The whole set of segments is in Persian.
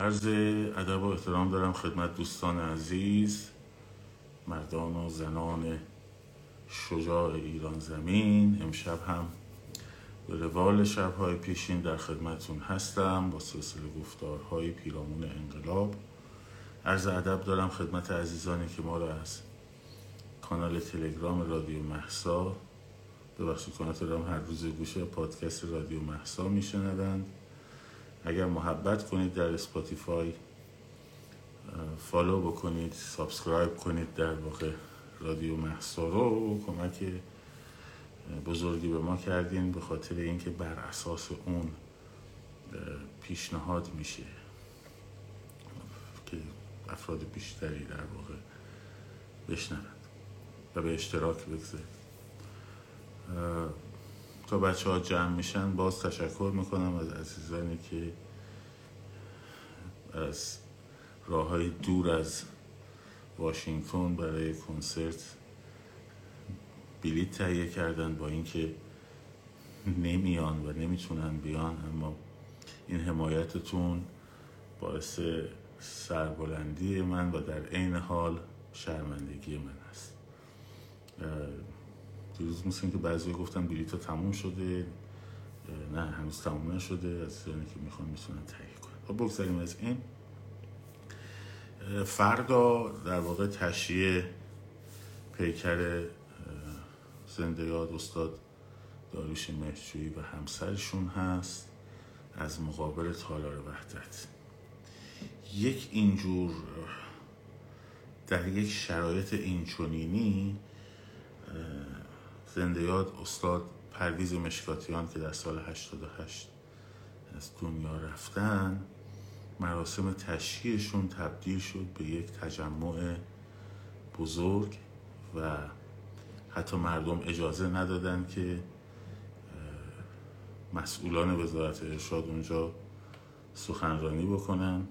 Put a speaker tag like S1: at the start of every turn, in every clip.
S1: عرض ادب و احترام دارم خدمت دوستان عزیز مردان و زنان شجاع ایران زمین. امشب هم به روال شبهای پیشین در خدمتون هستم با سلسله گفتارهای پیرامون انقلاب. عرض ادب دارم خدمت عزیزانی که ما را از کانال تلگرام رادیو محسا ببخشید کانال تلگرام هر روز گوشه پادکست رادیو محسا میشنوند. اگر محبت کنید در Spotify follow بکنید subscribe کنید در واقع رادیو محسا رو کمک بزرگی به ما کردین به خاطر اینکه بر اساس اون پیشنهاد میشه که افراد بیشتری در واقع بشنوند و به اشتراک بگذارید. تا بچه ها جمع میشن باز تشکر می‌کنم از عزیزانی که از راه های دور از واشنگتن برای کنسرت بلیت تهیه کردن با اینکه نمیان و نمی‌تونن بیان اما این حمایتتون باعث سربلندی من و در عین حال شرمندگی من است. دیروز مثل که بعضی گفتن بلیط تموم شده. نه هنوز تموم نشده. از که می‌خوان می‌تونن تهیه کنن. خب بگذاریم از این. فردا در واقع تشییع پیکر زنده یاد استاد داروش مهجویی و همسرشون هست از مقابل تالار وحدت. یک اینجور در یک شرایط اینچنینی زنده یاد استاد پرویز مشکاتیان که در سال 88 از دنیا رفتن مراسم تشییعشون تبدیل شد به یک تجمع بزرگ و حتی مردم اجازه ندادن که مسئولان وزارت ارشاد اونجا سخنرانی بکنن.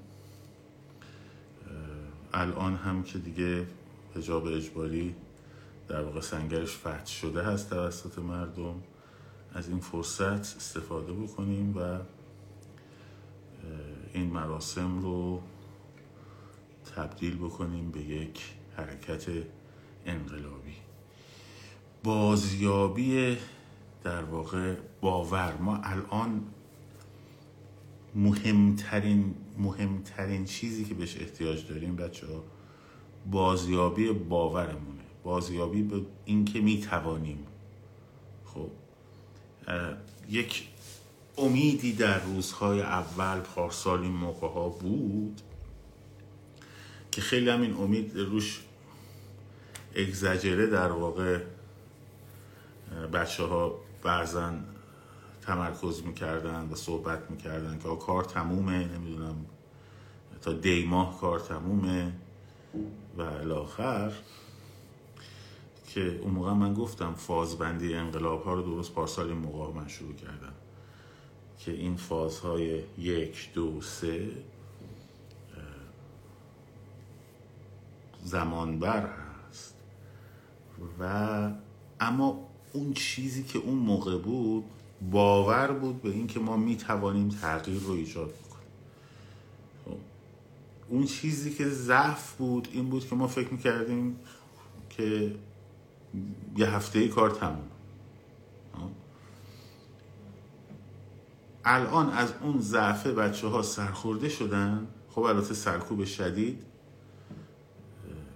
S1: الان هم که دیگه حجاب اجباری در واقع سنگرش فتح شده هست توسط مردم از این فرصت استفاده بکنیم و این مراسم رو تبدیل بکنیم به یک حرکت انقلابی. بازیابی در واقع باور. ما الان مهمترین مهمترین چیزی که بهش احتیاج داریم بچه ها بازیابی باورمونه. بازیابی به اینکه می‌توانیم. خب یک امیدی در روزهای اول پارسال این موقع ها بود که خیلی هم این امید روش اگزجره در واقع بچه ها بعضا تمرکز می‌کردن و صحبت می‌کردن که کار تمومه نمی‌دونم تا دی ماه کار تمومه و الاخر که اون موقع من گفتم فازبندی انقلاب ها رو درست پارسال این موقع من شروع کردم. که این فازهای یک دو سه زمانبر هست. و اما اون چیزی که اون موقع بود باور بود به اینکه ما می توانیم تغییر رو ایجاد بکنیم. اون چیزی که ضعف بود این بود که ما فکر می‌کردیم که یه هفته کار تموم. الان از اون ضعفه بچه ها سرخورده شدن خب البته سرکوب شدید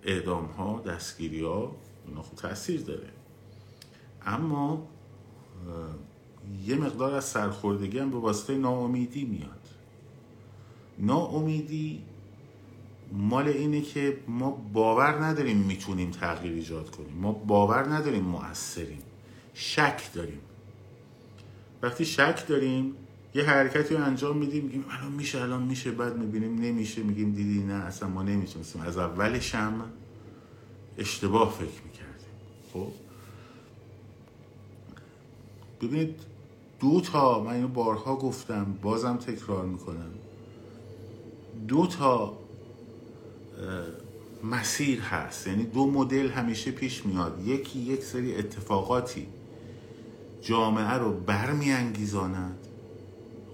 S1: اعدام ها دستگیری ها اینا خوب تاثیر داره. اما یه مقدار از سرخوردگی هم به واسطه ناامیدی میاد. ناامیدی مال اینه که ما باور نداریم می‌تونیم تغییر ایجاد کنیم. ما باور نداریم مؤثریم شک داریم. وقتی شک داریم یه حرکتی رو انجام میدیم میگیم الان میشه الان میشه بعد می‌بینیم نمیشه میگیم دیدی نه اصلا ما نمی‌تونستیم از اولش هم اشتباه فکر می‌کردیم. خب؟ ببینید دو تا من اینو بارها گفتم بازم تکرار می‌کنم. دو تا مسیر هست. یعنی دو مدل همیشه پیش میاد. یکی یک سری اتفاقاتی جامعه رو برمیانگیزاند.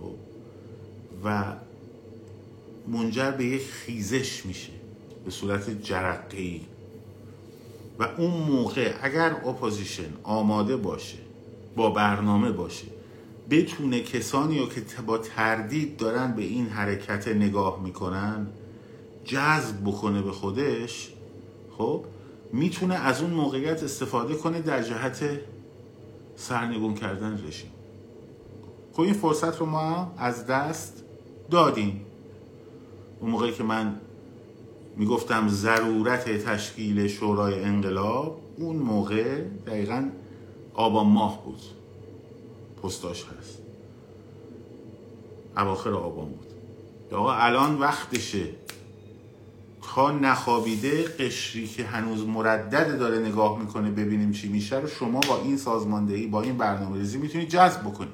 S1: خب، و منجر به یک خیزش میشه. به صورت جرقه و اون موقع اگر اپوزیشن آماده باشه با برنامه باشه بتونه کسانی رو که با تردید دارن به این حرکت نگاه می‌کنن جذب بکنه به خودش خب می‌تونه از اون موقعیت استفاده کنه در جهت سرنگون کردن رژیم. خب این فرصت رو ما از دست دادیم. اون موقعی که من می‌گفتم ضرورت تشکیل شورای انقلاب اون موقع دقیقا آبان ماه بود. پستاش هست. اواخر آبان بود. آقا الان وقتشه. تا نخوابیده قشری که هنوز مردد داره نگاه می‌کنه ببینیم چی میشه رو شما با این سازماندهی با این برنامه ریزی می‌تونید جذب بکنید.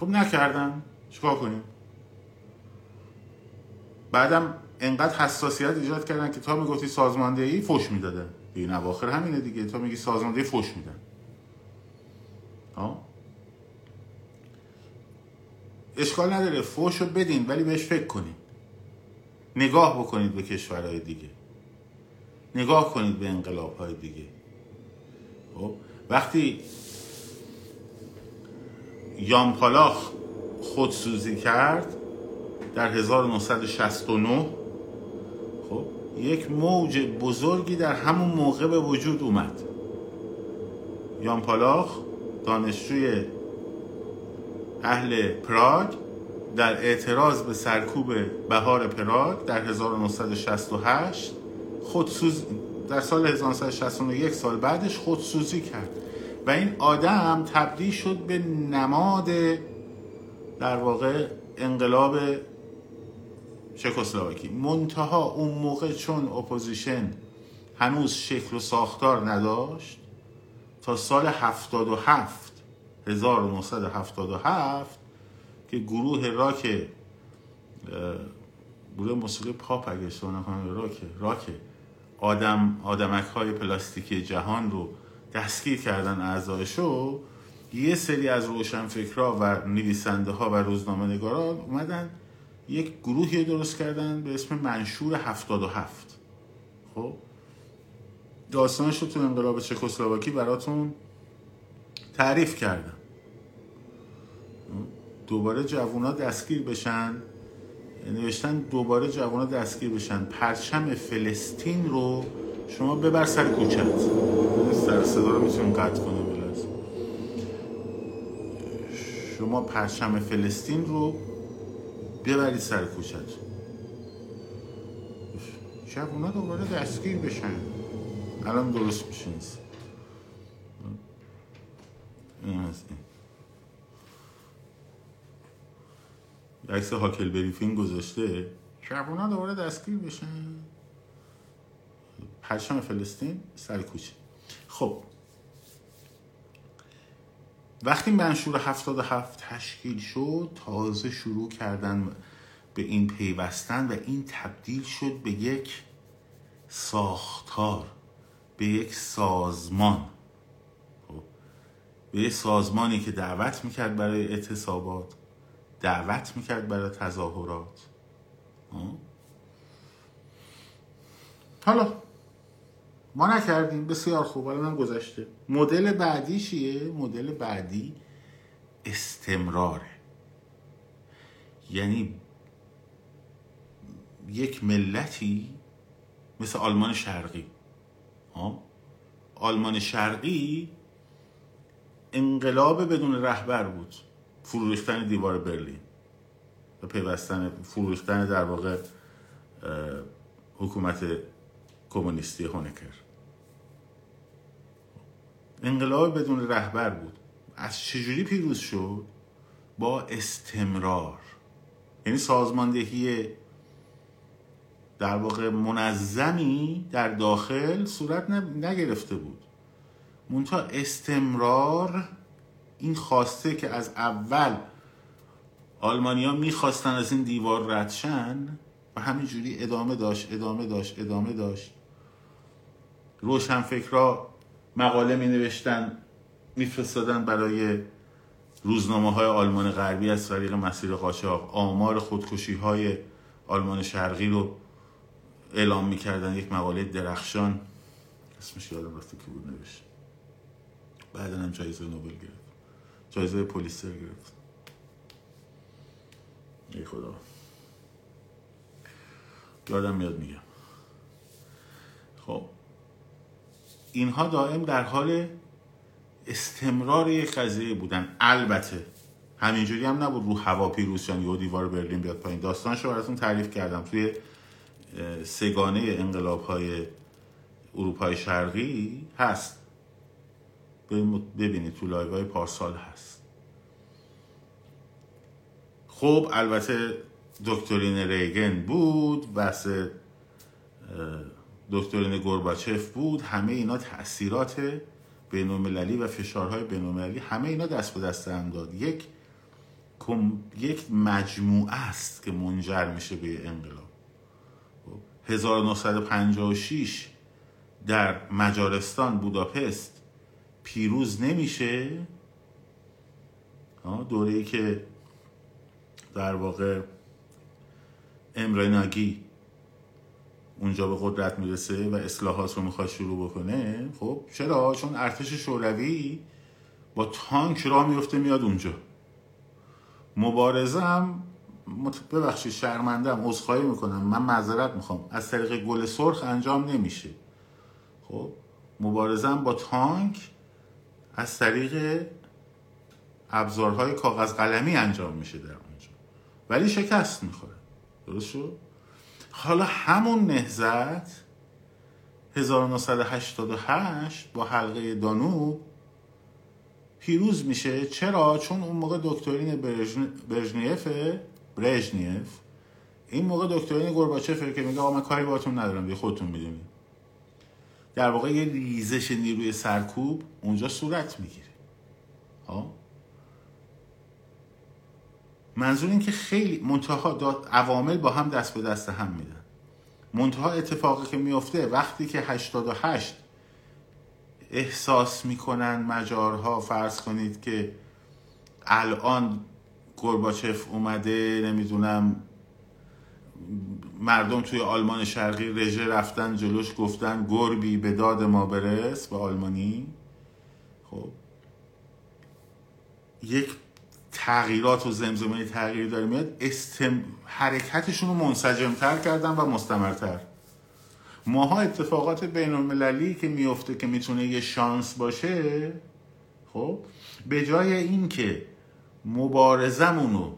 S1: خب نکردم چیکار کنیم؟ بعدم انقدر حساسیت ایجاد کردن که تا می‌گفتی سازماندهی فش می‌دادن. این اواخر همینه دیگه. تا میگی سازماندهی فش میدن. اشکال نداره. فوش رو بدین ولی بهش فکر کنید نگاه بکنید به کشورهای دیگه. نگاه کنید به انقلاب های دیگه. خب وقتی یامپالاخ خودسوزی کرد در 1969 خب یک موج بزرگی در همون موقع به وجود اومد. یامپالاخ دانشجوی اهل پراگ در اعتراض به سرکوب بهار پراگ در 1968 خودسوز در سال 1961 سال بعدش خودسوزی کرد. و این آدم تبدیل شد به نماد در واقع انقلاب چکسلواکی. منتها اون موقع چون اپوزیشن هنوز شکل و ساختار نداشت تا سال 77 1977 که گروه راک گروه موسیقی پاپ اگه اشتباه نکنم راک راک. آدم آدمک های پلاستیکی جهان رو دستگیر کردن اعضایشو یه سری از روشنفکرها و نویسنده ها و روزنامه نگاران اومدن یک گروهی درست کردن به اسم منشور 77 خب؟ داستانش رو تو انقلاب چکسلواکی براتون تعریف کردم. دوباره جوونا دستگیر بشن؟ نوشتن دوباره جوونا دستگیر بشن پرچم فلسطین رو شما ببر سر کوچت. سر صدا رو می‌تونیم قطع کنیم شما پرچم فلسطین رو ببرید سر کوچت. جوونا دوباره دستگیر بشن. الان درست میشه این. عکس هاکل بریفین گذاشته؟ شبونا دوباره دستگیر بشن. پرچم فلسطین سر کوچه. خب. وقتی منشور 77 تشکیل شد تازه شروع کردن به این پیوستن و این تبدیل شد به یک ساختار به یک سازمان. خب. به یک سازمانی که دعوت می‌کرد برای اعتصابات. دعوت می‌کرد برای تظاهرات. حالا ما نکردیم بسیار خوب حالا من گذشته. مدل بعدی چیه؟ مدل بعدی استمراره. یعنی یک ملتی مثل آلمان شرقی. آلمان شرقی انقلاب بدون رهبر بود. فرو دیوار برلین و پیوستن فرو در واقع حکومت کمونیستی هونکر انقلاب بدون رهبر بود. از چجوری پیروز شد؟ با استمرار. یعنی سازماندهی در واقع منظمی در داخل صورت نگرفته بود. منتها استمرار این خواسته که از اول آلمانیا می‌خواستن از این دیوار ردشن و همینجوری ادامه داشت ادامه داشت ادامه داشت. فکرها مقاله می نوشتن میفرستادن برای روزنامه های آلمان غربی از طریق مسیر قاچاق. آمار خودکشی های آلمان شرقی رو اعلام می‌کردن. یک مقاله درخشان. اسمش یادم رفته که بود نوشت. بعدا هم جایزه نوبل گرفت. جایزه پولیسر گرفت. ای خدا. یادم میاد میگم. خب. اینها دائم در حال استمرار یک قضیه بودن. البته همینجوری هم نبود رو هوا پیروز شن و دیوار برلین بیاد پایین. داستانشو براتون تعریف کردم. توی سه‌گانه انقلاب های اروپای شرقی هست. ببینید تو live های پارسال هست. خب البته دکترین ریگن بود بحث دکترین گرباچف بود. همه اینا تاثیرات بینالمللی و فشارهای بینالمللی همه اینا دست به دست هم داد. یک یک مجموعه است که منجر میشه به انقلاب. 1956 در مجارستان بوداپست پیروز نمیشه؟ دوره ای که در واقع امرناگی اونجا به قدرت می‌رسه و اصلاحات رو می‌خواد شروع بکنه خب چرا؟ چون ارتش شوروی با تانک را میفته میاد اونجا. مبارزم ببخشید شرمندم عذرخواهی می‌کنم. من معذرت می‌خوام. از طریق گل سرخ انجام نمیشه. خب مبارزم با تانک از طریق ابزارهای کاغذ قلمی انجام میشه در اونجا. ولی شکست می‌خوره. درست شد؟ حالا همون نهزت 1988 با حلقه دانوب پیروز میشه. چرا؟ چون اون موقع دکترین برژنیف برژنیف این موقع دکترین گورباچفه که میگه آقا من کاری باهاتون ندارم دیگه خودتون می‌دونید. در واقع یه ریزش نیروی سرکوب اونجا صورت می‌گیره. ها منظور این که خیلی منتها عوامل با هم دست به دست هم میدن منتها اتفاقی که میفته وقتی که 88 احساس می‌کنن مجارها فرض کنید که الان گرباچف اومده نمی‌دونم مردم توی آلمان شرقی رژه رفتن جلوش گفتن گربی به داد ما برس به آلمانی. خب. یک تغییرات و زمزمه تغییر داره میاد. استم... حرکتشون رو منسجمتر کردن و مستمرتر. ماها اتفاقات بین المللی که میفته که می‌تونه یه شانس باشه خب به جای اینکه مبارزمون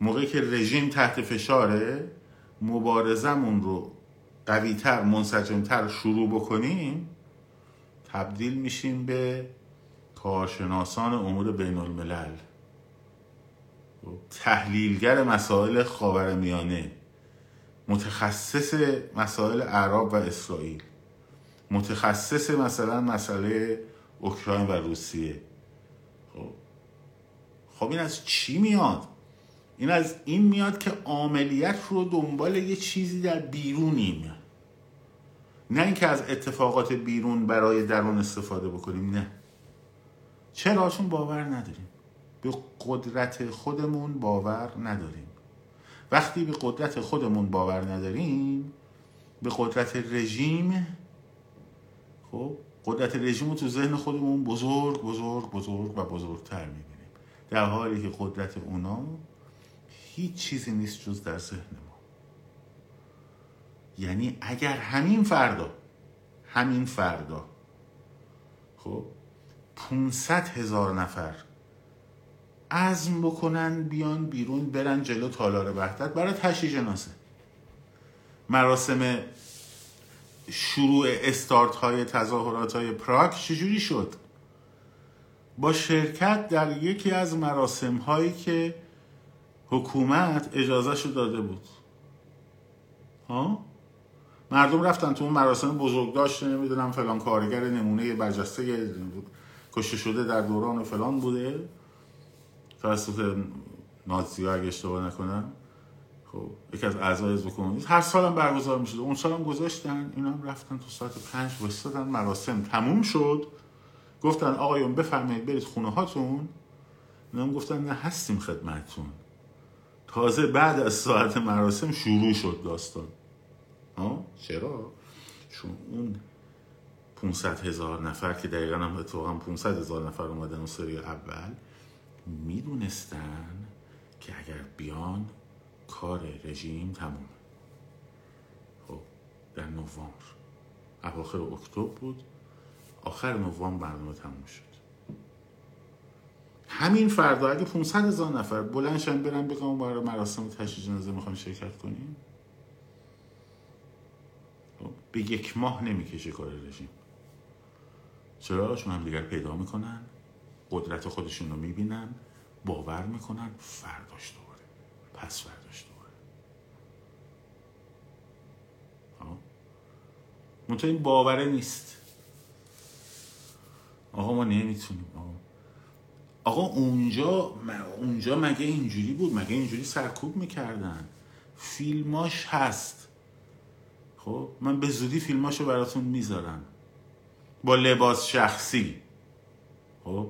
S1: موقعی که رژیم تحت فشاره مبارزمون رو قویتر منسجمتر شروع بکنیم تبدیل میشیم به کارشناسان امور بین الملل تحلیلگر مسائل خاورمیانه متخصص مسائل عرب و اسرائیل متخصص مثلا مسئله اوکراین و روسیه. خب خب این از چی میاد؟ این از این میاد که عملیت رو دنبال یه چیزی در بیرونیم نه اینکه از اتفاقات بیرون برای درون استفاده بکنیم نه. چرا چون باور نداریم. به قدرت خودمون باور نداریم. وقتی به قدرت خودمون باور نداریم به قدرت رژیم خب قدرت رژیم رو تو ذهن خودمون بزرگ بزرگ بزرگ و بزرگتر می‌بینیم. در حالی که قدرت اونا هیچ چیزی نیست جز در ذهن ما. یعنی اگر همین فردا همین فردا خب 500 هزار نفر عزم بکنن بیان بیرون برن جلو تالار وحدت برای تشییع جنازه. مراسم شروع استارت های تظاهرات های پراک چجوری شد؟ با شرکت در یکی از مراسم هایی که حکومت اجازه شو داده بود. ها؟ مردم رفتن تو اون مراسم بزرگ داشته نمی‌دونم فلان کارگر نمونه برجسته کشته شده در دوران فلان بوده. توسط نازی اگه اشتباه نکنم. خب یکی از اعضای کمونیست. هر سالم برگزار می‌شد. اون سالم گذاشتن. اینا هم رفتن تو ساعت پنج وستادن مراسم تموم شد. گفتن آقایون بفرمایید برید خونه هاتون اینا هم گفتن نه هستیم خدمتتون. تازه بعد از ساعت مراسم شروع شد داستان. ها؟ چرا؟ چون اون 500 هزار نفر که دقیقا هم اتفاقا 500 هزار نفر اومدن اون سری اول می‌دونستن که اگر بیان کار رژیم تمومه. خب در نوامبر. اواخر اکتبر بود. آخر نوامبر برنامه تموم شد. همین فردا اگه 500 هزار نفر بلندشن برن بگم برای مراسم تشییع جنازه می‌خوام شرکت کنیم؟ خب، به یک ماه نمی‌کشه کار رژیم. چرا؟ چون هم دیگر پیدا می‌کنن قدرت خودشون رو می‌بینن باور می‌کنن فرداش دوباره. پس فرداش دوباره. خب؟ منطقه این باوره نیست. آقا ما نمی‌تونیم. آقا اونجا اونجا مگه اینجوری بود؟ مگه اینجوری سرکوب می‌کردن؟ فیلماش هست. خب من به زودی فیلماشو براتون می‌ذارم. با لباس شخصی. خب؟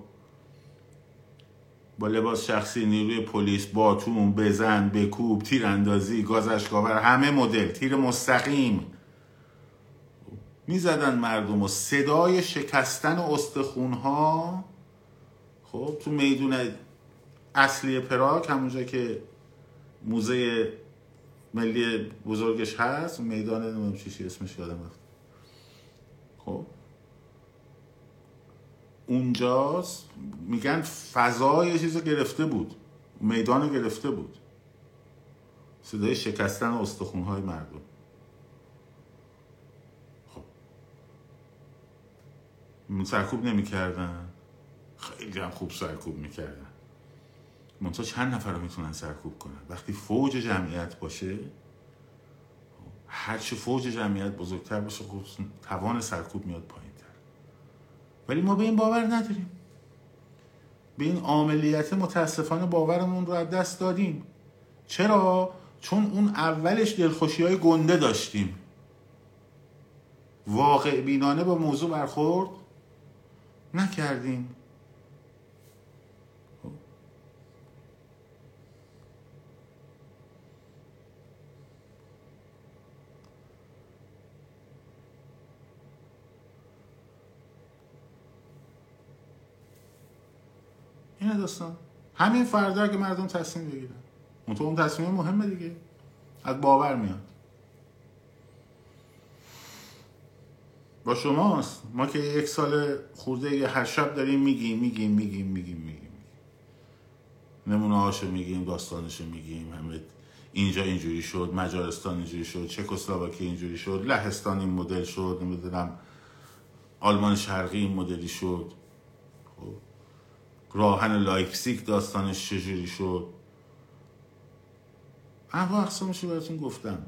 S1: با لباس شخصی نیروی پلیس باتون بزن بکوب تیراندازی گاز اشکاور همه مدل تیر مستقیم. می‌زدن مردم و صدای شکستن استخون ها خب تو میدون اصلی پراک همونجا که موزه ملی بزرگش هست میدان نمیم چیشی اسمش یادم رفت. خب. اونجاست میگن فضا یه چیز گرفته بود. میدان گرفته بود. صدای شکستن استخونهای مردم. خب. سرکوب نمی‌کردن. خیلی هم خوب سرکوب می‌کردن. منتها چند نفر رو می‌تونن سرکوب کنن؟ وقتی فوج جمعیت باشه هرچه فوج جمعیت بزرگتر باشه خب توان سرکوب میاد پایین تر ولی ما به این باور نداریم. به این عاملیت متاسفانه باورمون رو از دست دادیم. چرا؟ چون اون اولش دلخوشی های گنده داشتیم. واقع بینانه با موضوع برخورد نکردیم. اینه داستان. همین فردا که مردم تصمیم بگیرن. اون تو اون تصمیم مهمه دیگه. از باور میاد. با شماست. ما که یک سال خورده هر شب داریم میگیم میگیم میگیم میگیم میگیم. نمونه هاشو میگیم داستانشو میگیم. همه اینجا اینجوری شد مجارستان اینجوری شد چکسلواکی اینجوری شد لهستان این مدل شد نمی‌دونم آلمان شرقی این مدلی شد. خب. راهب لایپسیک داستانش چجوری شد انواع اقسامش رو براتون گفتم.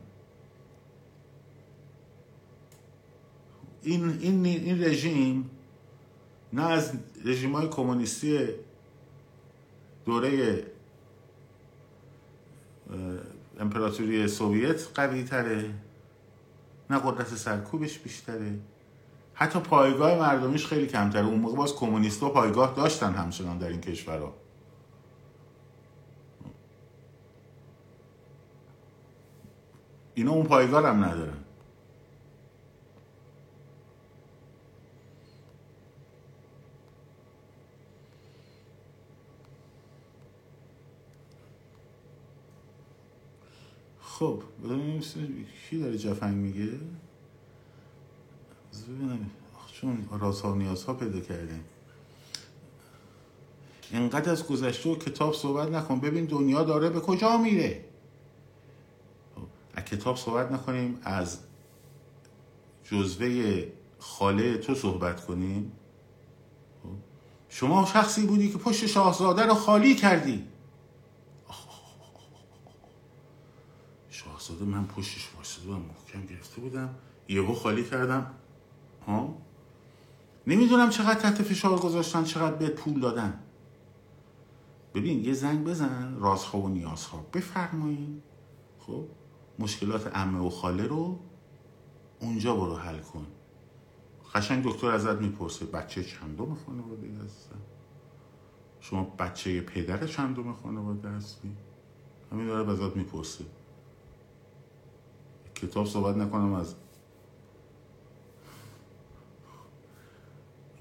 S1: این, این, این رژیم نه از رژیم های کمونیستی دوره امپراتوری سوویت قوی تره نه قدرت سرکوبش بیشتره. حتی پایگاه مردمیش خیلی کمتره. اون موقع باز کمونیست و پایگاه داشتن همچنان در این کشورها. اینا اون پایگاه هم ندارن. خب ببینیم کی داره جفنگ میگه؟ ببینم. چون رازها و نیازها پیدا کردیم. اینقدر از گذشته و کتاب صحبت نکن. ببین دنیا داره به کجا میره. خب، از کتاب صحبت نکنیم از جزوه خاله تو صحبت کنیم. خب، شما شخصی بودی که پشت شاهزاده رو خالی کردی. شاهزاده من پشتش واسه و محکم گرفته بودم. یهو خالی کردم. ها؟ نمی‌دونم چقدر تحت فشار گذاشتن چقدر بهت پول دادن. ببین یه زنگ بزن رازها و نیازها بفرمایین. خب؟ مشکلات امه و خاله رو اونجا برو حل کن. قشنگ دکتر ازت می‌پرسه بچه چندم خانواده هستن؟ شما بچه پدر چندم خانواده هستی؟ همین داره بذات می‌پرسه. کتاب صحبت نکنم از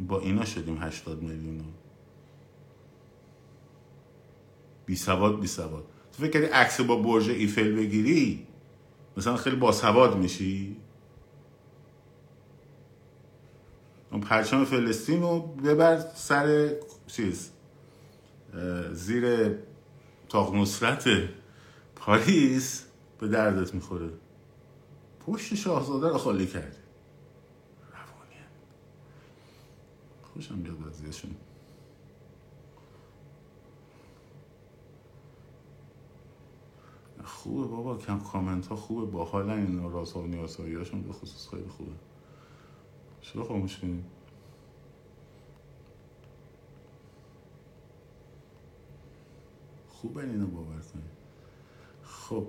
S1: با اینا شدیم هشتاد میلیون بی سواد بی سواد. تو فکر کردی عکس با برج ایفل بگیری؟ مثلا خیلی باسواد میشی؟ اون پرچم فلسطین رو ببر سر چیز زیر تاق نصرت پاریس به دردت می‌خوره. پشت شاهزاده رو خالی کردی. خوشم بیاد وضعیشون خوبه بابا کم کامنت ها خوبه. با حال این راز ها و نیازهایی هاشون به خصوص خیلی خوبه. چرا خاموش کنیم خوبه اینو باور کنیم خب.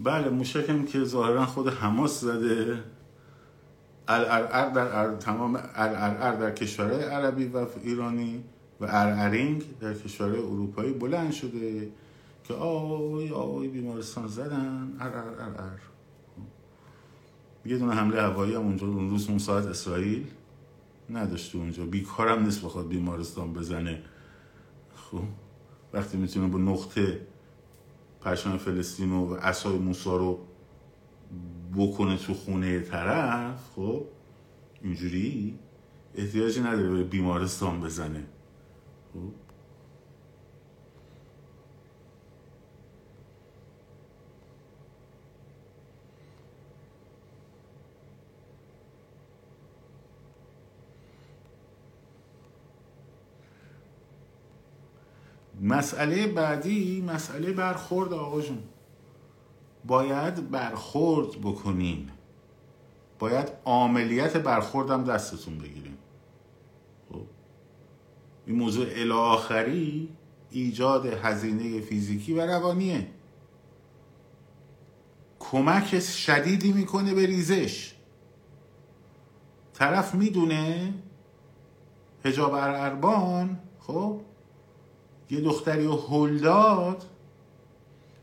S1: بله موشکم که ظاهرا خود حماس زده. الارعر در تمام الارعر در کشورهای عربی و ایرانی و ارعرینگ در کشورهای اروپایی بلند شده که آی آی بیمارستان زدن. ار ار ار ار. یه دونه حمله هوایی هم اونجا اون روز اون ساعت اسرائیل نداشته اونجا. بیکارم نیست بخواد بیمارستان بزنه. خب وقتی می‌تونه با نقطه پرچم فلسطین و اسای موسا رو بکنه تو خونه طرف خب اینجوری؟ احتیاجی نداره به بیمارستان بزنه. خب. مسئله بعدی مسئله برخورد آقا جون. باید برخورد بکنین باید عملیت برخوردم دستتون بگیریم. خب. این موضوع الاخری ایجاد هزینه فیزیکی و روانیه. کمک شدیدی می‌کنه به ریزش. طرف می‌دونه هجاب اربان خب یه دختری رو هل داد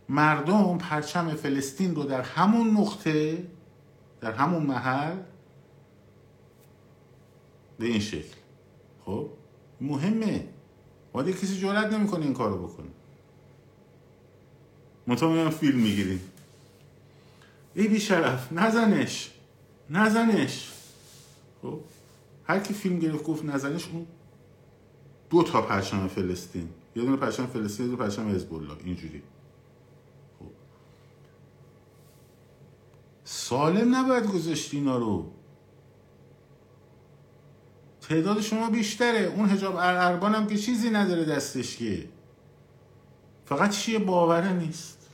S1: مردم پرچم فلسطین رو در همون نقطه در همون محل به این شکل. خب؟ مهمه. باید کسی جرات نمی‌کنه این کارو بکنه. منطقه فیلم می‌گیریم ای بیشرف نزنش. نزنش. خب؟ هر کی فیلم گرفت گفت نزنش اون دو تا پرچم فلسطین. یه دونه پرچم فلسطین یه دونه پرچم حزب الله. اینجوری. سالم نباید گذاشت اینا رو. تعداد شما بیشتره. اون حجاب اربان هم که چیزی نداره دستش که. فقط چیه؟ باوره نیست.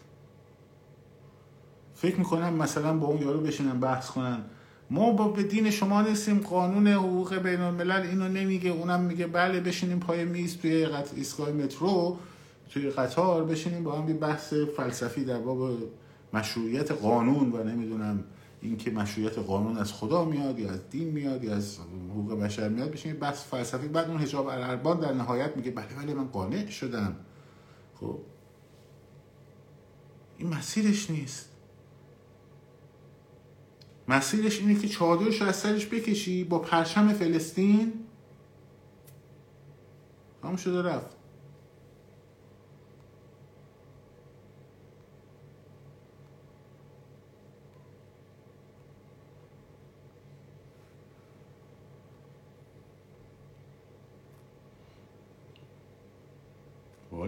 S1: فکر می‌کنم مثلا با اون یارو بشینن بحث کنن. ما با به دین شما نیستیم. قانون حقوق بین الملل اینو نمیگه. اونم میگه بله بشینیم پای میز توی ایستگاه مترو توی قطار بشینیم با هم بحث فلسفی در باب مشروعیت قانون و نمی‌دونم اینکه مشروعیت قانون از خدا میاد یا از دین میاد یا از حقوق بشر میاد بشینیم بحث فلسفی. بعد اون حجاب الاربان در نهایت میگه بله بله من قانع شدم. خب؟ این مسیرش نیست. مسیرش اینه که چادرش رو از سرش بکشی با پرچم فلسطین هم شده رفت.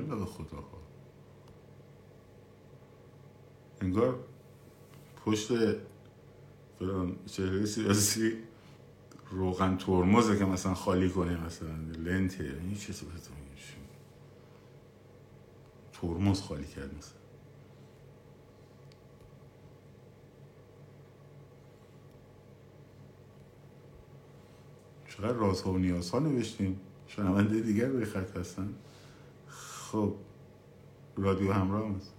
S1: والا به خدا انگار پشت فلان چهره سیاسی روغن ترمزه که مثلا خالی کنه مثلا لنته این چه ترمز خالی کرد مثلا. چقدر رازها و نیازها نوشتیم؟ شنونده دیگر روی خط هستن؟ خب رادیو همراه هست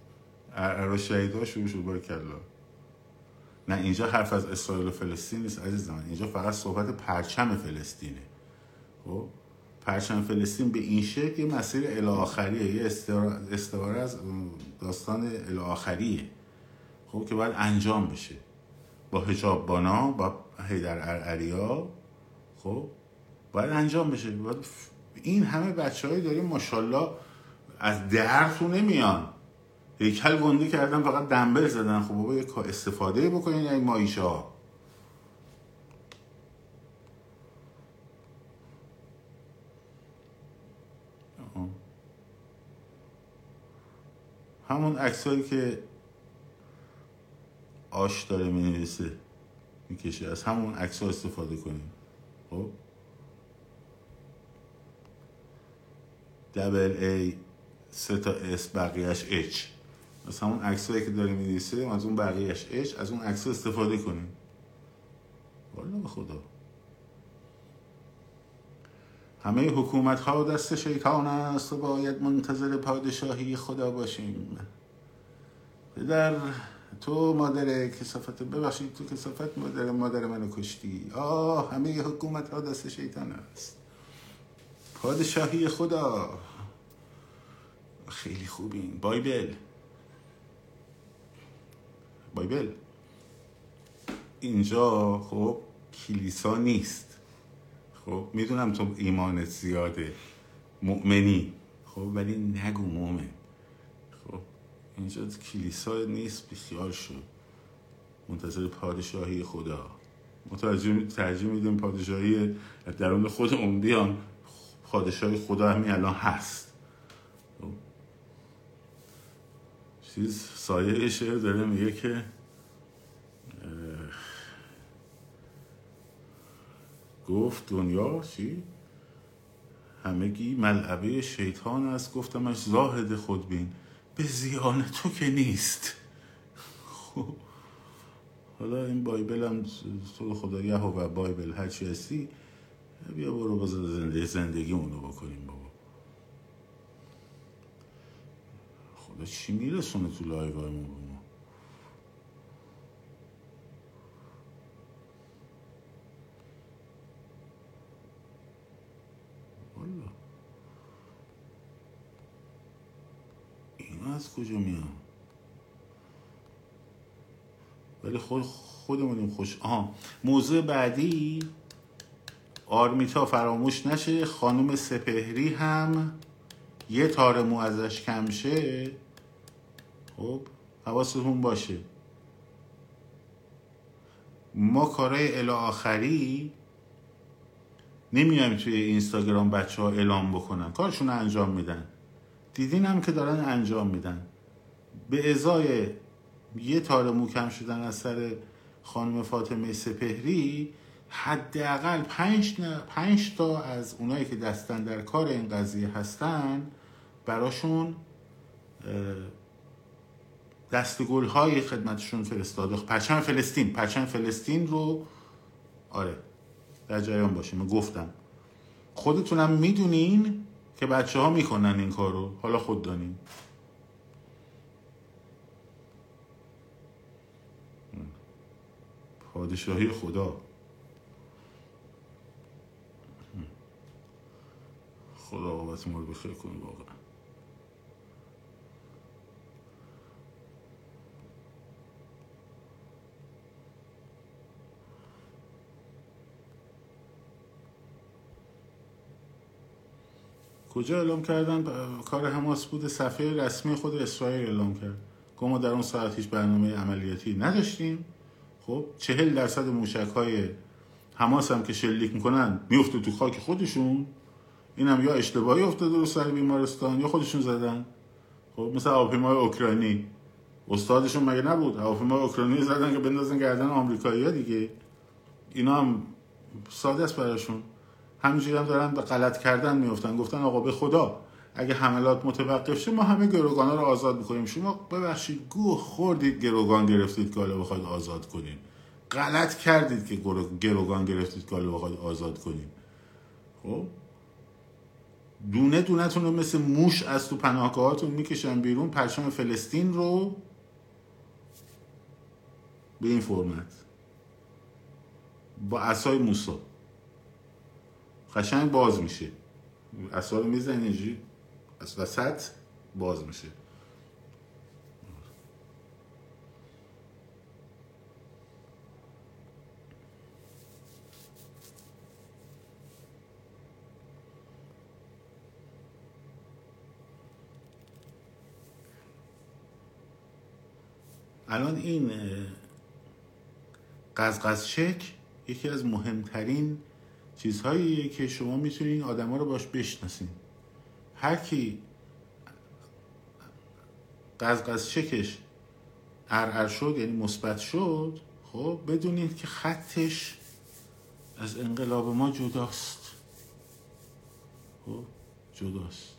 S1: ارا شهید ها شروع شد بار کلا. نه اینجا حرف از اسرائیل و فلسطین نیست عزیز من اینجا فقط صحبت پرچم فلسطینه. خب پرچم فلسطین به این شکل یه مسیر الاخریه یه استواره از داستان الاخریه خب که باید انجام بشه. با هجاب بانا با هیدر ارعریا خب باید انجام بشه. باید این همه بچه های داریم ماشالله از درتو نمیان. هیکل گنده کردن فقط دنبل زدن. خب بابا یک استفاده بکنین این مایشه ها. همون عکسایی که آش داره می نویسه می‌کشه. از همون عکس استفاده کنیم خب؟ دبل ای سه تا اس بقیهش اچ از همون عکسایی که داره میدیسه از اون بقیهش اچ از اون عکس استفاده کنیم. والا به خدا. همه حکومت ها دست شیطان است و باید منتظر پادشاهی خدا باشیم. پدر تو مادر کسافت ببخشید تو کسافت مادر مادر منو کشتی. آه همه حکومت ها دست شیطان است. پادشاهی خدا. خیلی خوبین بایبل. بایبل. اینجا خب کلیسا نیست. خب می‌دونم تو ایمانت زیاده. مؤمنی. خب ولی نگو مؤمن. خب اینجا کلیسا نیست بیخیال شد منتظر پادشاهی خدا. متوجه ترجیح میدیم پادشاهی درون خود بیان. پادشاهی خدا همین الان هست خب. چیز سایه شعر داره میگه که گفت دنیا چی؟ همگی ملعبه شیطان است گفتمش زاهد خودبین به زیان تو که نیست. خب حالا این بایبل هم تو خدا و بایبل هرچی هستی بیا برو بذار زندگی زندگی اونو بکنیم بابا. خدا چی میرسونه تو لایوایمون رو ما؟ والا. اینا از کجا میان ولی خود خودمونیم خوش آها. موضوع بعدی آرمیتا فراموش نشه خانم سپهری هم یه تار مو ازش کم شه. خب حواستون باشه. ما کارهای الی آخری نمیایم توی اینستاگرام بچه ها اعلام بکنن. کارشون انجام میدن. دیدین هم که دارن انجام میدن. به ازای یه تار مو کم شدن از سر خانم فاطمه سپهری حداقل پنج, پنج تا از اونایی که دستن در کار این قضیه هستن براشون دستگل های خدمتشون فرستاده. پرچم فلسطین. پرچم فلسطین رو آره در جریان باشیم. گفتم. خودتونم می‌دونین که بچه ها می‌کنن این کار رو حالا خود دانین. پادشاهی خدا. خدا عاقبت ما رو بخیر کنه واقعا. کجا اعلام کردن؟ کار حماس بود. صفحه رسمی خود اسرائیل اعلام کرد. گفت ما در اون ساعت هیچ برنامه عملیاتی نداشتیم. خب چهل درصد موشک های حماس هم که شلیک می‌کنن میفته تو خاک خودشون. این هم یا اشتباهی افتاده رو سر بیمارستان یا خودشون زدن. خب مثل هواپیمای اوکراینی. استادشون مگه نبود؟ هواپیمای اوکراینی زدن که بندازن گردن آمریکایی‌ها دیگه. اینا هم ساده است براشون. همینجوری هم دارن به غلط کردن میفتن گفتن آقا به خدا اگه حملات متوقف شه ما همه گروگانا رو آزاد می‌کنیم. شما ببخشید گوه خوردید گروگان گرفتید که حالا بخواید آزاد کنیم. غلط کردید که گروگان گرفتید که حالا بخواید آزاد کنیم. خب؟ دونه دونتون رو مثل موش از تو پناهگاهاتون می‌کشن بیرون پرچم فلسطین رو به این فرمت. با اسای موسا. قشنگ باز میشه. اصلا رو می‌زنی اینجوری. از وسط باز میشه. الان این قزقز چک یکی از مهمترین چیزهاییه که شما می‌تونین آدما رو باش بشناسین. هر کی قزقز چکش ار شد یعنی مثبت شد خب بدونید که خطش از انقلاب ما جداست. خب جداست.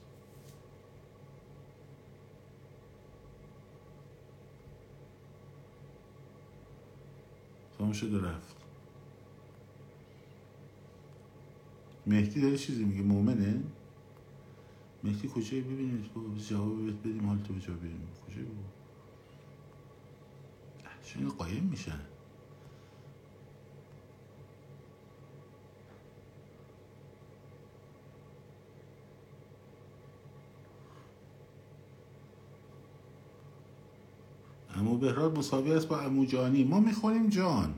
S1: تمام شده رفت. مهدی داره چیزی میگه مؤمنه؟ مهدی کجایی؟ ببینید بابا جواب بهت بدیم حال تو جا بریم کجایی بابا؟ چون قایم میشن. امو بهراد مساوی است با امو جانی. ما می‌خوریم جان.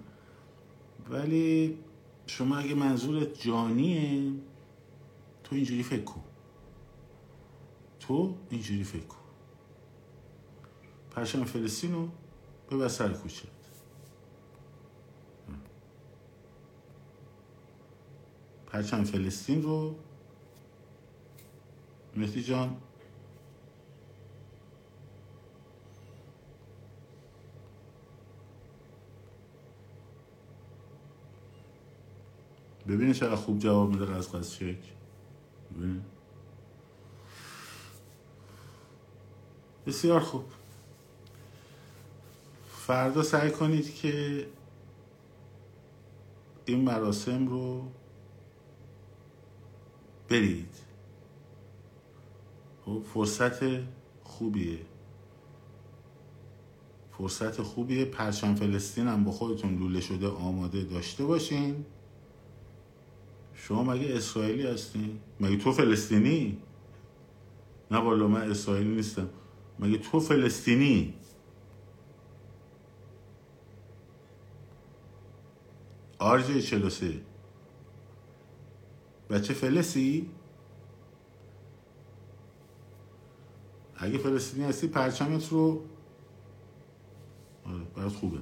S1: ولی شما اگه منظورت جانیه تو اینجوری فکر کن. تو اینجوری فکر کن. پرچم فلسطین رو به سر کوچت پرچم فلسطین رو مهدی جان ببینید چقدر خوب جواب میده قزقز شک. بسیار خوب. فردا سعی کنید که این مراسم رو برید. خب فرصت خوبیه. فرصت خوبیه. پرچم فلسطین هم با خودتون لوله شده آماده داشته باشین. شما مگه اسرائیلی هستی؟ مگه تو فلسطینی؟ نه بالا من اسرائیلی نیستم مگه تو فلسطینی؟ آرژه چلوسه بچه فلسی؟ اگه فلسطینی هستی پرچمت رو آره برات خوبه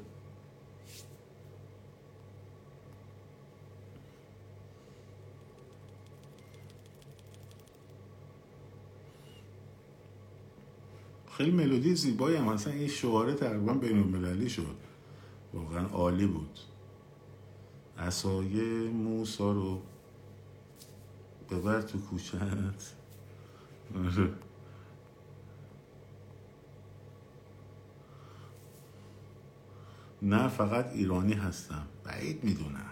S1: خیلی ملودی زیبایی هم. اصلا این شعاره تقریبا بین شد. واقعا عالی بود. اصای موسا رو ببر تو کوچت نه فقط ایرانی هستم. بعید می‌دونم.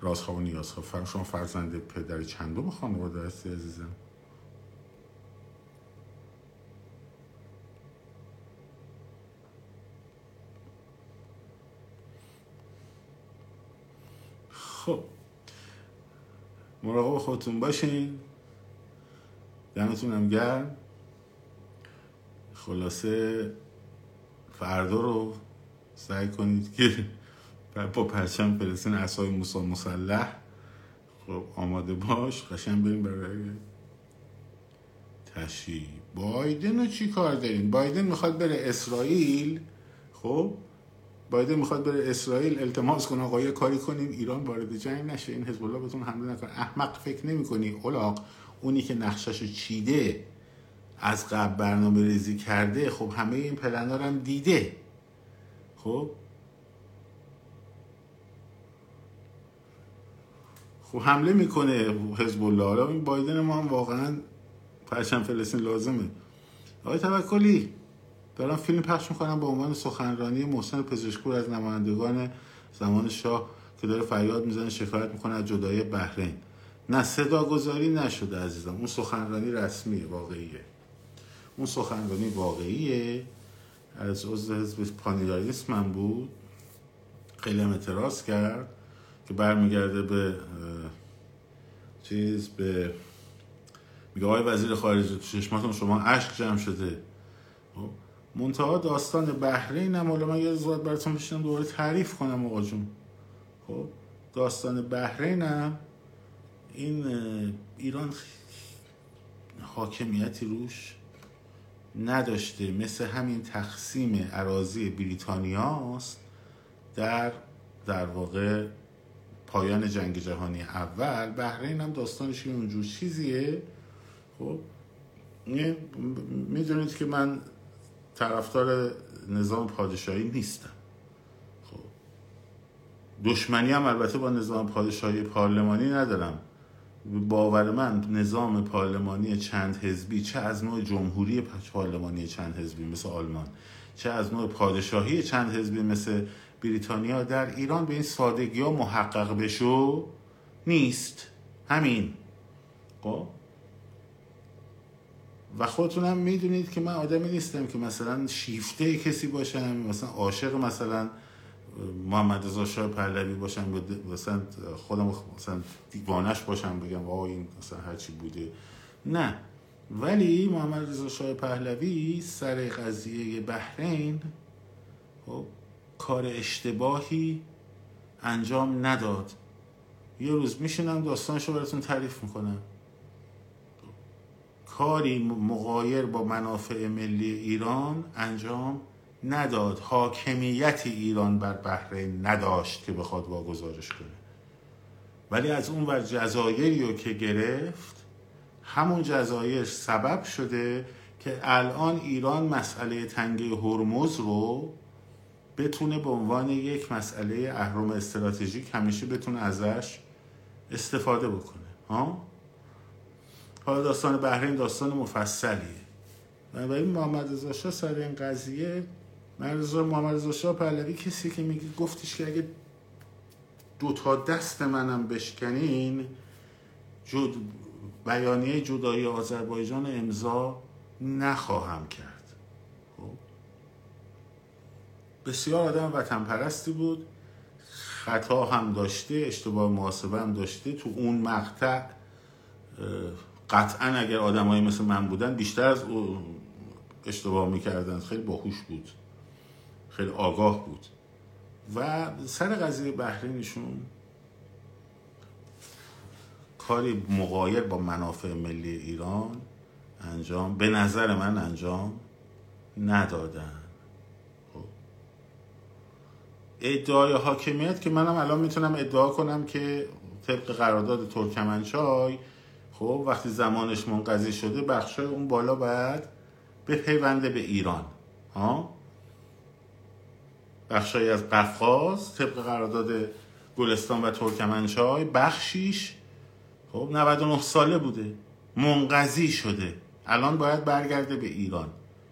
S1: راست خواه و نیاز خواه شما فرزند پدر چندم خانواده هستی عزیزم؟ خب. مراقب خودتون باشین. دمتون هم گرم. خلاصه فردا رو سعی کنید که با پرچم فلسطین اسای موسی مسلح. خب آماده باش. قشن بریم برای تشریح. بایدن رو چی کار داریم بایدن می‌خواد بره اسرائیل. خب؟ بایدن می‌خواد بره اسرائیل التماس کنه آقا کاری کنیم ایران وارد جنگ نشه این حزب الله بهتون حمله نکنه. احمق فکر نمی‌کنی اولاق اونی که نقششو چیده از قبل برنامه ریزی کرده خب همه این پلنا هم دیده. خب؟ خب حمله می‌کنه حزب الله حالا این بایدن ما هم واقعا پرچم فلسطین لازمه. آقای توکلی دارم فیلم پخش می‌کنم به عنوان سخنرانی محسن پزشکور از نمایندگان زمان شاه که داره فریاد می‌زنه شکایت می‌کنه از جدای بحرین. نه صدا گذاری نشده عزیزم. اون سخنرانی رسمیه واقعیه. اون سخنرانی واقعیه. از عضو حزب پانیرالیسم من بود. خیلی هم اعتراض کرد که برمیگرده به چیز به میگه آقای وزیر خارجه تو چشماتون شما عشق جمع شده. منتها داستان بحرین هم حالا من یه زود براتون بشنم دوباره تعریف کنم آقا جون. خب داستان بحرین هم این ایران حاکمیتی روش نداشته. مثل همین تقسیم عراضی بریتانیاست در در واقع پایان جنگ جهانی اول. بحرین هم داستانش اونجور چیزیه. خب می‌دونید که من طرفدار نظام پادشاهی نیستم. خب. دشمنی هم البته با نظام پادشاهی پارلمانی ندارم. باور من نظام پارلمانی چند حزبی چه از نوع جمهوری پارلمانی چند حزبی مثل آلمان چه از نوع پادشاهی چند حزبی مثل بریتانیا در ایران به این سادگی ها محقق بشو؟ نیست. همین. خب. و خودتون هم می‌دونید که من آدمی نیستم که مثلا شیفته کسی باشم مثلا عاشق مثلا محمد رضا شاه پهلوی باشم مثلا خودم مثلا دیوانش باشم بگم آقا این مثلا هرچی بوده. نه. ولی محمد رضا شاه پهلوی سر قضیه بحرین خب کار اشتباهی انجام نداد. یه روز میشینم داستانش رو براتون تعریف می‌کنم. کاری مقایر با منافع ملی ایران انجام نداد. حاکمیت ایران بر بحرین نداشت که بخواد واگذارش کنه. ولی از اون ور جزایری رو که گرفت همون جزایر سبب شده که الان ایران مسئله تنگه هرمز رو بتونه به عنوان یک مسئله اهرم استراتژیک همیشه بتونه ازش استفاده بکنه. ها؟ حالا داستان بحرین داستان مفصلیه. بنابراین محمد رضا شاه سر این قضیه محمد رضا شاه پهلوی کسی که میگه گفتش که اگه دو تا دست منم بشکنین جد بیانیه جدایی آذربایجان امضا نخواهم کرد. خب؟ بسیار آدم وطن پرستی بود. خطا هم داشته اشتباه محاسبه هم داشته. تو اون مقطع قطعا اگر آدمایی مثل من بودن بیشتر از اشتباه می‌کردن. خیلی باهوش بود. خیلی آگاه بود. و سر قضیه بحرینشون کاری مقایر با منافع ملی ایران انجام به نظر من انجام ندادن. خب. ادعای حاکمیت که منم الان می‌تونم ادعا کنم که طبق قرارداد ترکمنچای خب وقتی زمانش منقضی شده بخشای اون بالا باید پیونده به ایران. ها؟ بخشایی از قفقاز طبق قرارداد گلستان و ترکمنچای بخشیش خب 99 ساله بوده. منقضی شده. الان باید برگرده به ایران.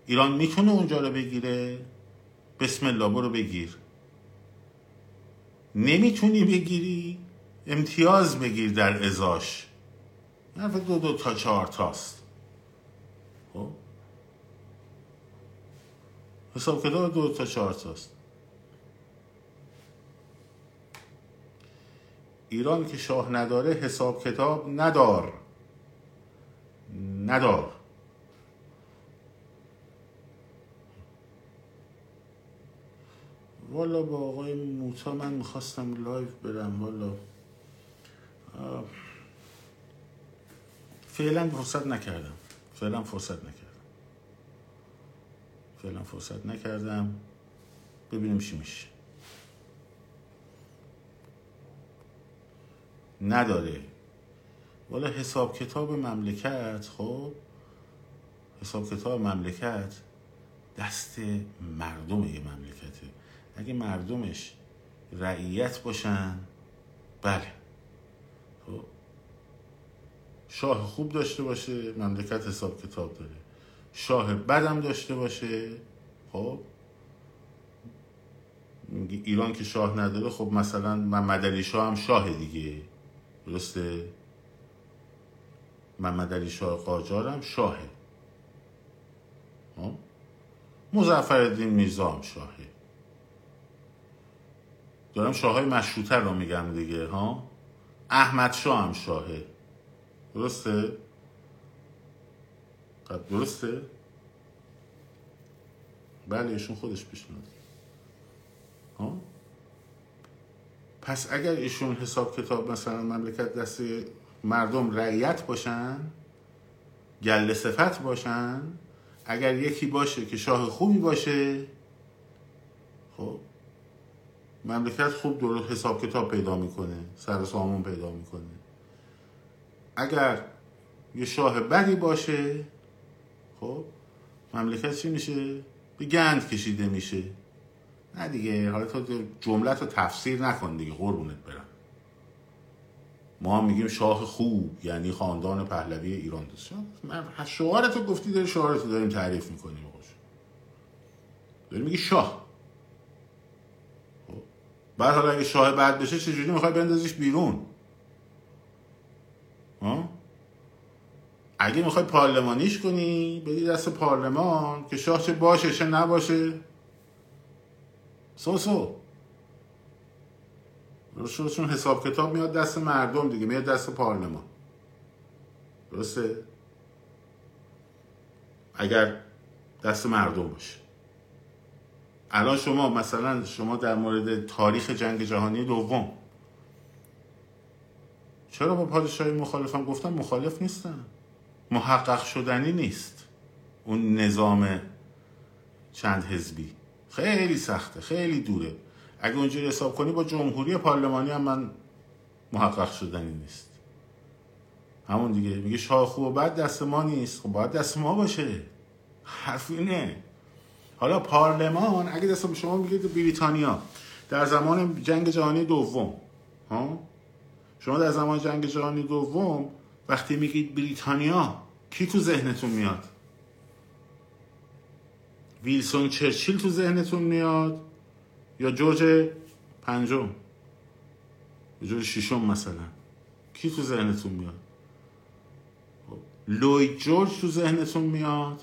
S1: ایران می‌تونه اونجا رو بگیره؟ بسم الله برو بگیر. نمی‌تونی بگیری؟ امتیاز بگیر در ازاش حرف دو دو تا چهار تاست. خب؟ حساب کتاب دو تا چهار تاست. ایران که شاه نداره حساب کتاب ندار. ندار. والا با آقای موتا من می‌خواستم لایف برم والا. فعلا فرصت نکردم. فعلا فرصت نکردم. فعلا فرصت نکردم. ببینیم چی میشه. نداره. والا حساب کتاب مملکت خب؟ حساب کتاب مملکت دست مردم یه مملکته. اگه مردمش رعیت باشن بله. شاه خوب داشته باشه مملکت حساب کتاب داره. شاه بدم داشته باشه. خب؟ ایران که شاه نداره خب مثلا محمد علی شاه هم شاه دیگه. درسته؟ محمد علی شاه قاجار هم شاهه خب؟ مزفر الدین میرزا هم شاهه دارم شاه های مشروطه رو میگم دیگه ها؟ احمد شاه هم شاهه درسته؟ درسته؟ بله ایشون خودش پیشنهاد ها؟ پس اگر ایشون حساب کتاب مثلا مملکت دست مردم رعیت باشن گل صفت باشن اگر یکی باشه که شاه خوبی باشه خب مملکت خوب درست حساب کتاب پیدا می‌کنه سر سامون پیدا می‌کنه. اگر یه شاه بدی باشه خب مملکت چی میشه؟ به گند کشیده میشه. نه دیگه حالا تو جملت رو تفسیر نکن دیگه قربونت برم. ما میگیم شاه خوب یعنی خاندان پهلوی ایران دوست. شعارتو گفتی داری شعارتو داریم تعریف می‌کنیم داری میگی شاه. خب. بعد حالا اگه شاه بعد بشه چجوری می‌خوای بندازیش بیرون؟ اگه می‌خوای پارلمانیش کنی بدی دست پارلمان که شاه چه باشه چه نباشه. سو سو. چون حساب کتاب میاد دست مردم دیگه میاد دست پارلمان. درسته؟ اگر دست مردم باشه. الان شما مثلا شما در مورد تاریخ جنگ جهانی دوم چرا با پادشاهی مخالفم گفتم؟ مخالف نیستم. محقق شدنی نیست. اون نظام چند حزبی. خیلی سخته خیلی دوره. اگه اونجوری حساب کنی با جمهوری پارلمانی هم من محقق شدنی نیست. همون دیگه. میگه شاه خوب و بد دست ما نیست. خب باید دست ما باشه. حرف اینه. حالا پارلمان اگه دست شما میگید بریتانیا در زمان جنگ جهانی دوم ها؟ شما در زمان جنگ جهانی دوم وقتی میگید بریتانیا کی تو ذهنتون میاد؟ ویلسون چرچیل تو ذهنتون میاد یا جورج پنجم؟ یا جورج ششم مثلا؟ کی تو ذهنتون میاد؟ لوید جورج تو ذهنتون میاد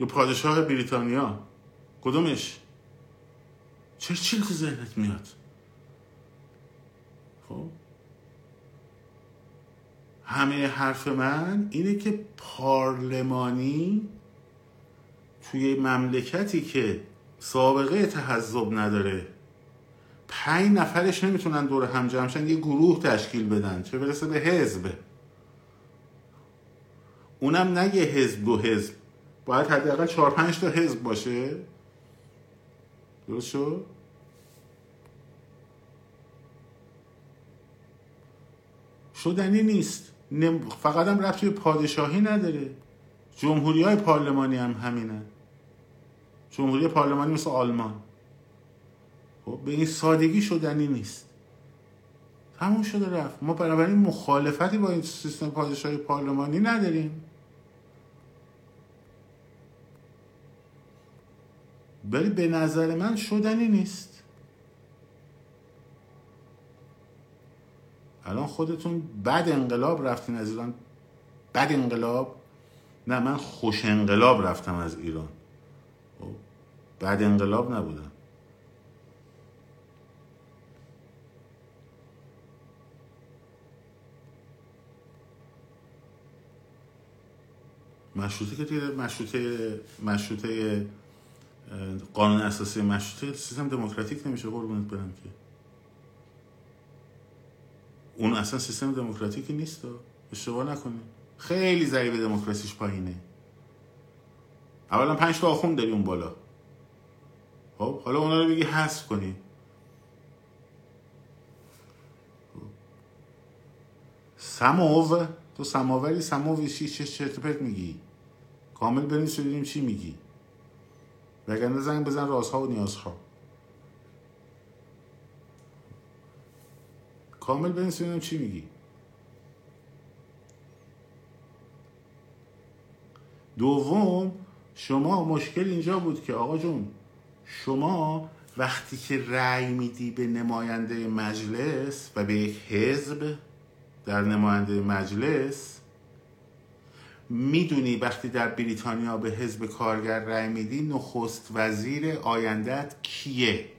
S1: یا پادشاه بریتانیا؟ کدومش؟ چرچیل تو ذهنت میاد. خب؟ همه حرف من اینه که پارلمانی توی مملکتی که سابقه تحذب نداره پنج نفرش نمی‌تونن دور هم جمعشن یه گروه تشکیل بدن چه برسه به حزب. اونم نگه حزب دو حزب باید حداقل چهار پنج تا حزب باشه. درست شد؟ شدنی نیست. فقط هم رفت پادشاهی نداره. جمهوری های پارلمانی هم همینه جمهوری پارلمانی مثل آلمان. خب به این سادگی شدنی نیست. تموم شده رفت. ما بنابراین مخالفتی با این سیستم پادشاهی پارلمانی نداریم. ولی به نظر من شدنی نیست. الان خودتون بد انقلاب رفتین از ایران. بد انقلاب. نه من خوش انقلاب رفتم از ایران. خب، بعد انقلاب نبودم. مشروطه که دیگه مشروطه مشروطه قانون اساسی مشروطه سیستم دموکراتیک نمیشه قربونت برم که. اون اصلا سیستم دموکراتیکی نیست اشتباه نکنه خیلی ضریب دموکراسیش پایینه. اولا پنج تا آخوند داری اون بالا. خب حالا اونا رو بگی حذف کنی. سماو تو سماوری سماوی چی چه چرت میگی. کامل بریم چی میگی. وگرنه زنگ بزن رازها و نیازها. کامل بنویس ببینم چی میگی؟ دوم شما مشکل اینجا بود که آقا جون شما وقتی که رأی میدی به نماینده مجلس و به یک حزب در نماینده مجلس می‌دونی وقتی در بریتانیا به حزب کارگر رأی میدی نخست وزیر آیندت کیه؟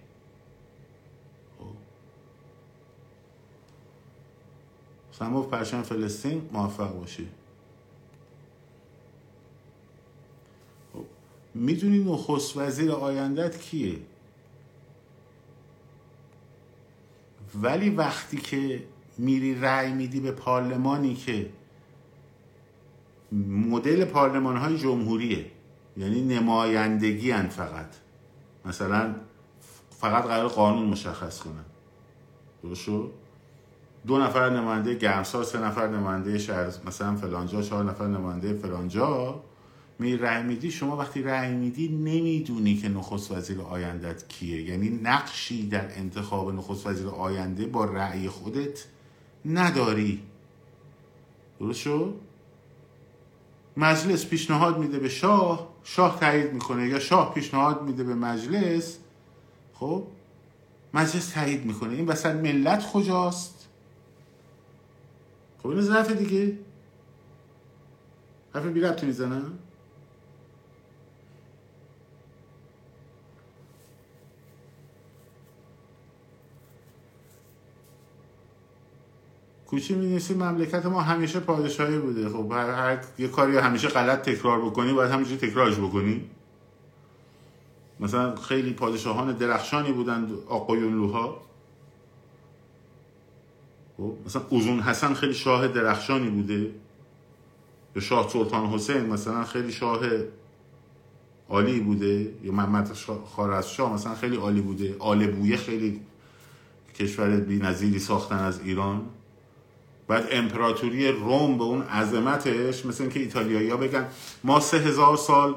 S1: سمو پرچم فلسطین موفق باشی. خب، می‌دونی نخست وزیر آیندت کیه؟ ولی وقتی که میری رأی میدی به پارلمانی که مدل پارلمان های جمهوریه یعنی نمایندگی هن فقط. مثلا فقط قرار قانون مشخص کنن. درست دو نفر نماینده گرمسار سه نفر نماینده شهر مثلا فلانجا چهار نفر نماینده فلانجا می رأی میدی؟ شما وقتی رأی میدی نمی‌دونی که نخست وزیر آیندت کیه. یعنی نقشی در انتخاب نخست وزیر آینده با رأی خودت نداری. درست شد؟ مجلس پیشنهاد میده به شاه. شاه تایید می‌کنه. یا شاه پیشنهاد میده به مجلس. خب؟ مجلس تایید می‌کنه. این وسط ملت کجاست؟ خب این ضعف دیگه. حرف بی ربطی می‌زنم کوچی می مملکت ما همیشه پادشاهی بوده. خب هر, هر یه کاری همیشه غلط تکرار بکنی باید همینجوری تکرارش بکنی. مثلا خیلی پادشاهان درخشانی بودند آقایون لوها خب مثلا اوزون حسن خیلی شاه درخشانی بوده. یا شاه سلطان حسین مثلا خیلی شاه عالی بوده. یا محمد شاه مثلا خیلی عالی بوده. آل بویه خیلی کشور بی نظیری ساختن از ایران. بعد امپراتوری روم به اون عظمتش مثل اینکه ایتالیایی ها بگن ما سه هزار سال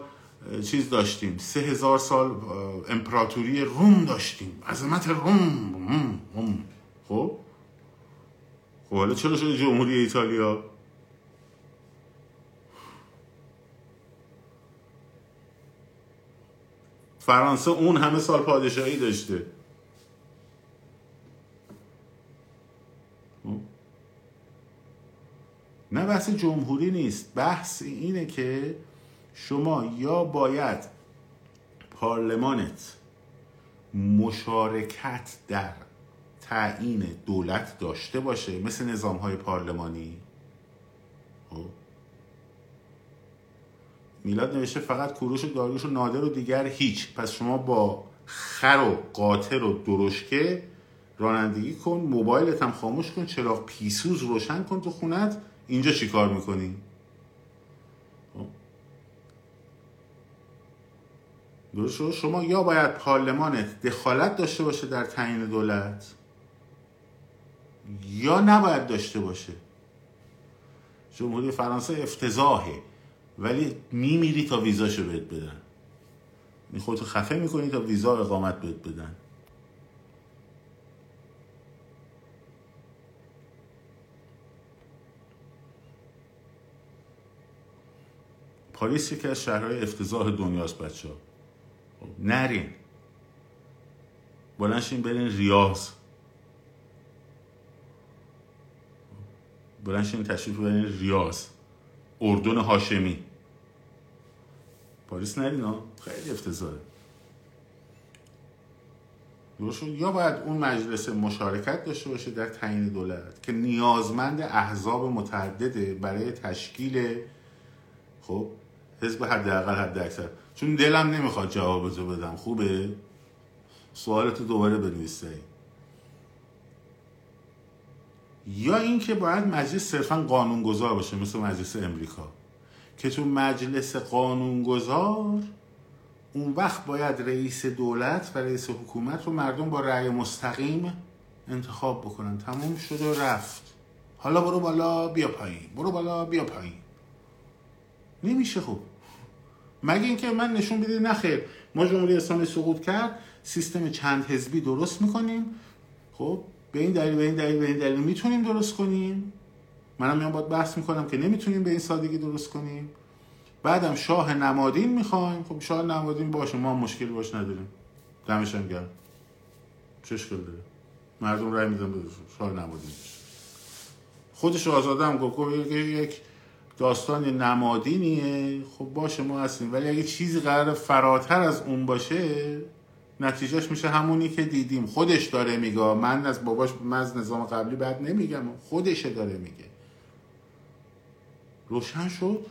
S1: چیز داشتیم. سه هزار سال امپراتوری روم داشتیم. عظمت روم. خب؟ خب حالا چرا شده جمهوری ایتالیا؟ فرانسه اون همه سال پادشاهی داشته. خب؟ نه بحث جمهوری نیست. بحث اینه که شما یا باید پارلمانت مشارکت در تعیین دولت داشته باشه مثل نظام های پارلمانی؟ خب. میلاد نوشته فقط کوروش و داریوش و نادر و دیگر هیچ. پس شما با خر و قاطر و درشکه رانندگی کن موبایلت هم خاموش کن چراغ پیسوز روشن کن تو خونت. اینجا چی کار می‌کنی؟ خب. درست شما یا باید پارلمانت دخالت داشته باشه در تعیین دولت یا نباید داشته باشه. جمهوری فرانسه افتضاحه. ولی میمیری تا ویزاشو بهت بدن. این خودتو خفه می‌کنی تا ویزا اقامت بهت بدن. پاریس یکی از شهرهای افتضاح دنیاست بچه ها نرین. بلنشین برین ریاض. بلنشین تشریف برین ریاض. اردن هاشمی. پاریس نرین ها؟ خیلی افتضاحه. یا باید اون مجلس مشارکت داشته باشه در تعیین دولت که نیازمند احزاب متعدده برای تشکیل خب حزب حداقل حد اکثر چون دلم نمی‌خواد جواب بدم. خوبه؟ سوالتو دوباره بنویس یا اینکه باید مجلس صرفا قانونگذار باشه مثل مجلس امریکا. که تو مجلس قانونگذار اون وقت باید رئیس دولت و رئیس حکومت رو مردم با رأی مستقیم انتخاب بکنن. تموم شد و رفت. حالا برو بالا بیا پایین. برو بالا بیا پایین. نمیشه خوب مگه اینکه من نشون بده نخیر ما جمهوری اسلامی سقوط کرد سیستم چند حزبی درست می‌کنیم. خب به این دلیل به این دلیل به این دلیل می‌تونیم درست کنیم. منم میام باید بحث می‌کنم که نمی‌تونیم به این سادگی درست کنیم. بعدم شاه نمادین می‌خوایم. خب شاه نمادین باشه ما مشکلی باش نداریم. دمش هم گرم. چه اشکال داره. مردم رای میدن به شاه نمادین. خودش آزاده هم گفت یک داستان نمادینیه. خب باشه ما هستیم. ولی اگه چیزی قرار فراتر از اون باشه نتیجهش میشه همونی که دیدیم. خودش داره میگه. من از باباش من از نظام قبلی بعد نمیگم. خودشه داره میگه. روشن شد؟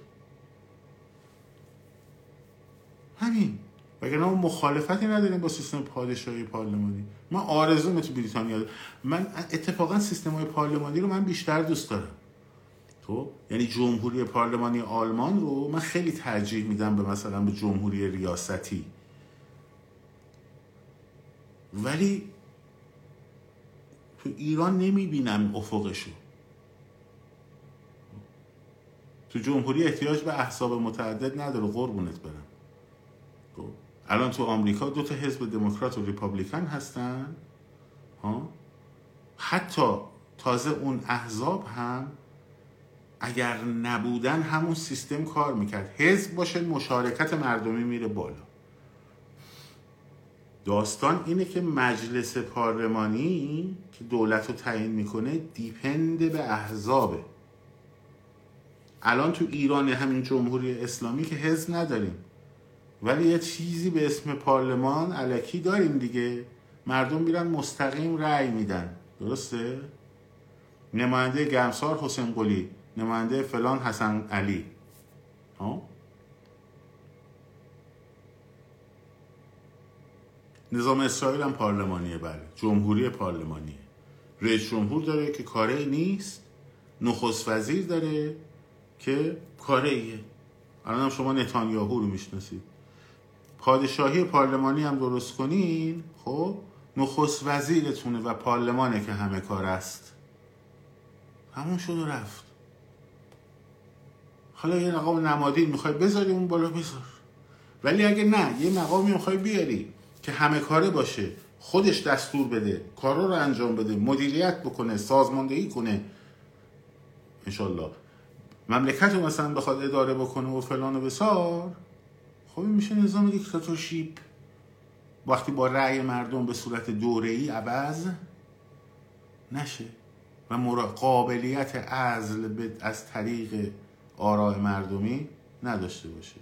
S1: همین. وگرنه ما مخالفتی نداریم با سیستم پادشاهی پارلمانی. من آرزو تو بریتانیا من اتفاقا سیستم های پارلمانی رو من بیشتر دوست دارم. تو یعنی جمهوری پارلمانی آلمان رو من خیلی ترجیح میدم به مثلا به جمهوری ریاستی. ولی تو ایران نمی‌بینم افقشو. تو جمهوری احتیاج به احزاب متعدد نداره. قربونت برم. خب. الان تو آمریکا دو تا حزب دموکرات و ریپابلیکن هستن ها؟ حتی تازه اون احزاب هم اگر نبودن همون سیستم کار می‌کرد. حزب باشه مشارکت مردمی میره بالا. داستان اینه که مجلس پارلمانی که دولت رو تعیین می‌کنه دیپند به احزابه الان تو ایران همین جمهوری اسلامی که حزب نداریم. ولی یه چیزی به اسم پارلمان علکی داریم دیگه. مردم میرن مستقیم رأی میدن. درسته؟ نماینده گرمسار حسین قلی نماینده فلان حسن علی. ها؟ نظام اسرائیل هم پارلمانیه بله. جمهوری پارلمانیه. رئیس جمهور داره که کاره نیست. نخست وزیر داره که کاره ایه. الان هم شما نتانیاهو رو می‌شناسید. پادشاهی پارلمانی هم درست کنین. خب نخست وزیرتونه و پارلمانه که همه کار است. همون شد و رفت. حالا یه مقام نمادی می‌خوای بذاری اون بالا بذار. ولی اگه نه یه مقامی می‌خوای بیاری. که همه کاره باشه خودش دستور بده کارا رو انجام بده مدیریت بکنه سازماندهی کنه. انشالله. مملکت رو مثلا بخواد اداره بکنه و فلان و بسار خب این میشه نظام دیکتاتورشیپ. وقتی با رأی مردم به صورت دوره ای عوض نشه و قابلیت عزل از طریق آراء مردمی نداشته باشه.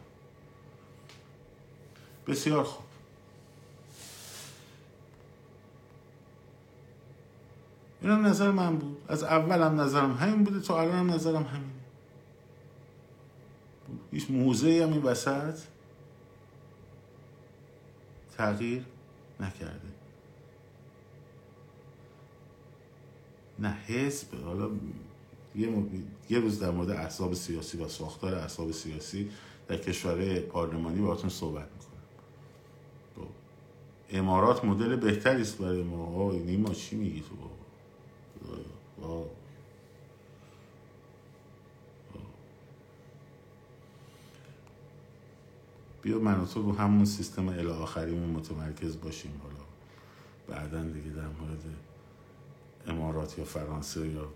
S1: بسیار خوب. این نظر من بود. از اولم نظرم همین بوده تا الان هم نظرم همین هیچ موزه هم این وسط تغییر نکرده. نه حزب حالا یه, یه روز در مورد احزاب سیاسی و ساختار احزاب سیاسی در کشور پارلمانی باهاتون صحبت می‌کنم. خب. امارات مدل بهتری است برای ما. نیما چی میگی تو بیا من تو رو همون سیستم الی آخریمون متمرکز باشیم حالا. بعدا دیگه در مورد امارات یا فرانسه یا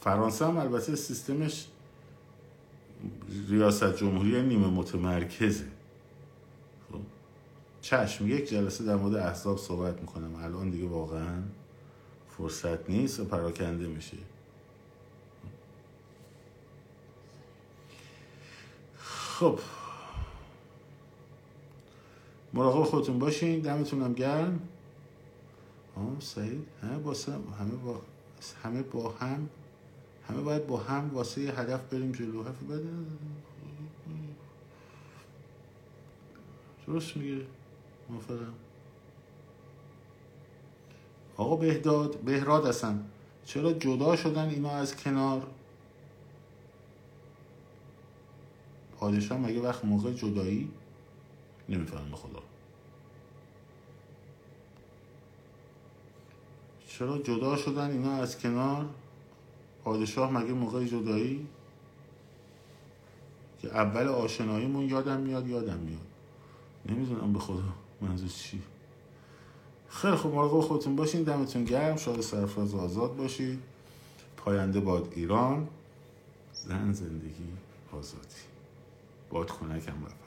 S1: فرانسه هم البته سیستمش ریاست جمهوری نیمه متمرکزه. خب؟ چشم یک جلسه در مورد احزاب صحبت می‌کنم. الان دیگه واقعا فرصت نیست و پراکنده میشه خب. مراقب خودتون باشین. دمتونم گرم. آه سعید. همه با همه با همه با هم همه باید با هم واسه هدف بریم جلو. حرف بده درست میگه؟ موافقم. آقا بهداد بهراد هستن. چرا جدا شدن اینا از کنار؟ پادشاه مگه وقت موقع جدایی؟ نمیفهم به خدا. چرا جدا شدن اینا از کنار؟ پادشاه مگه موقع جدایی؟ که اول آشناییمون یادم میاد یادم میاد. نمی‌دونم به خدا منظور چی. خیلی خوب مراقب خودتون باشین دمتون گرم. شاد سرفراز آزاد باشید پاینده باد ایران. زن زندگی آزادی. باد کنکم رفت.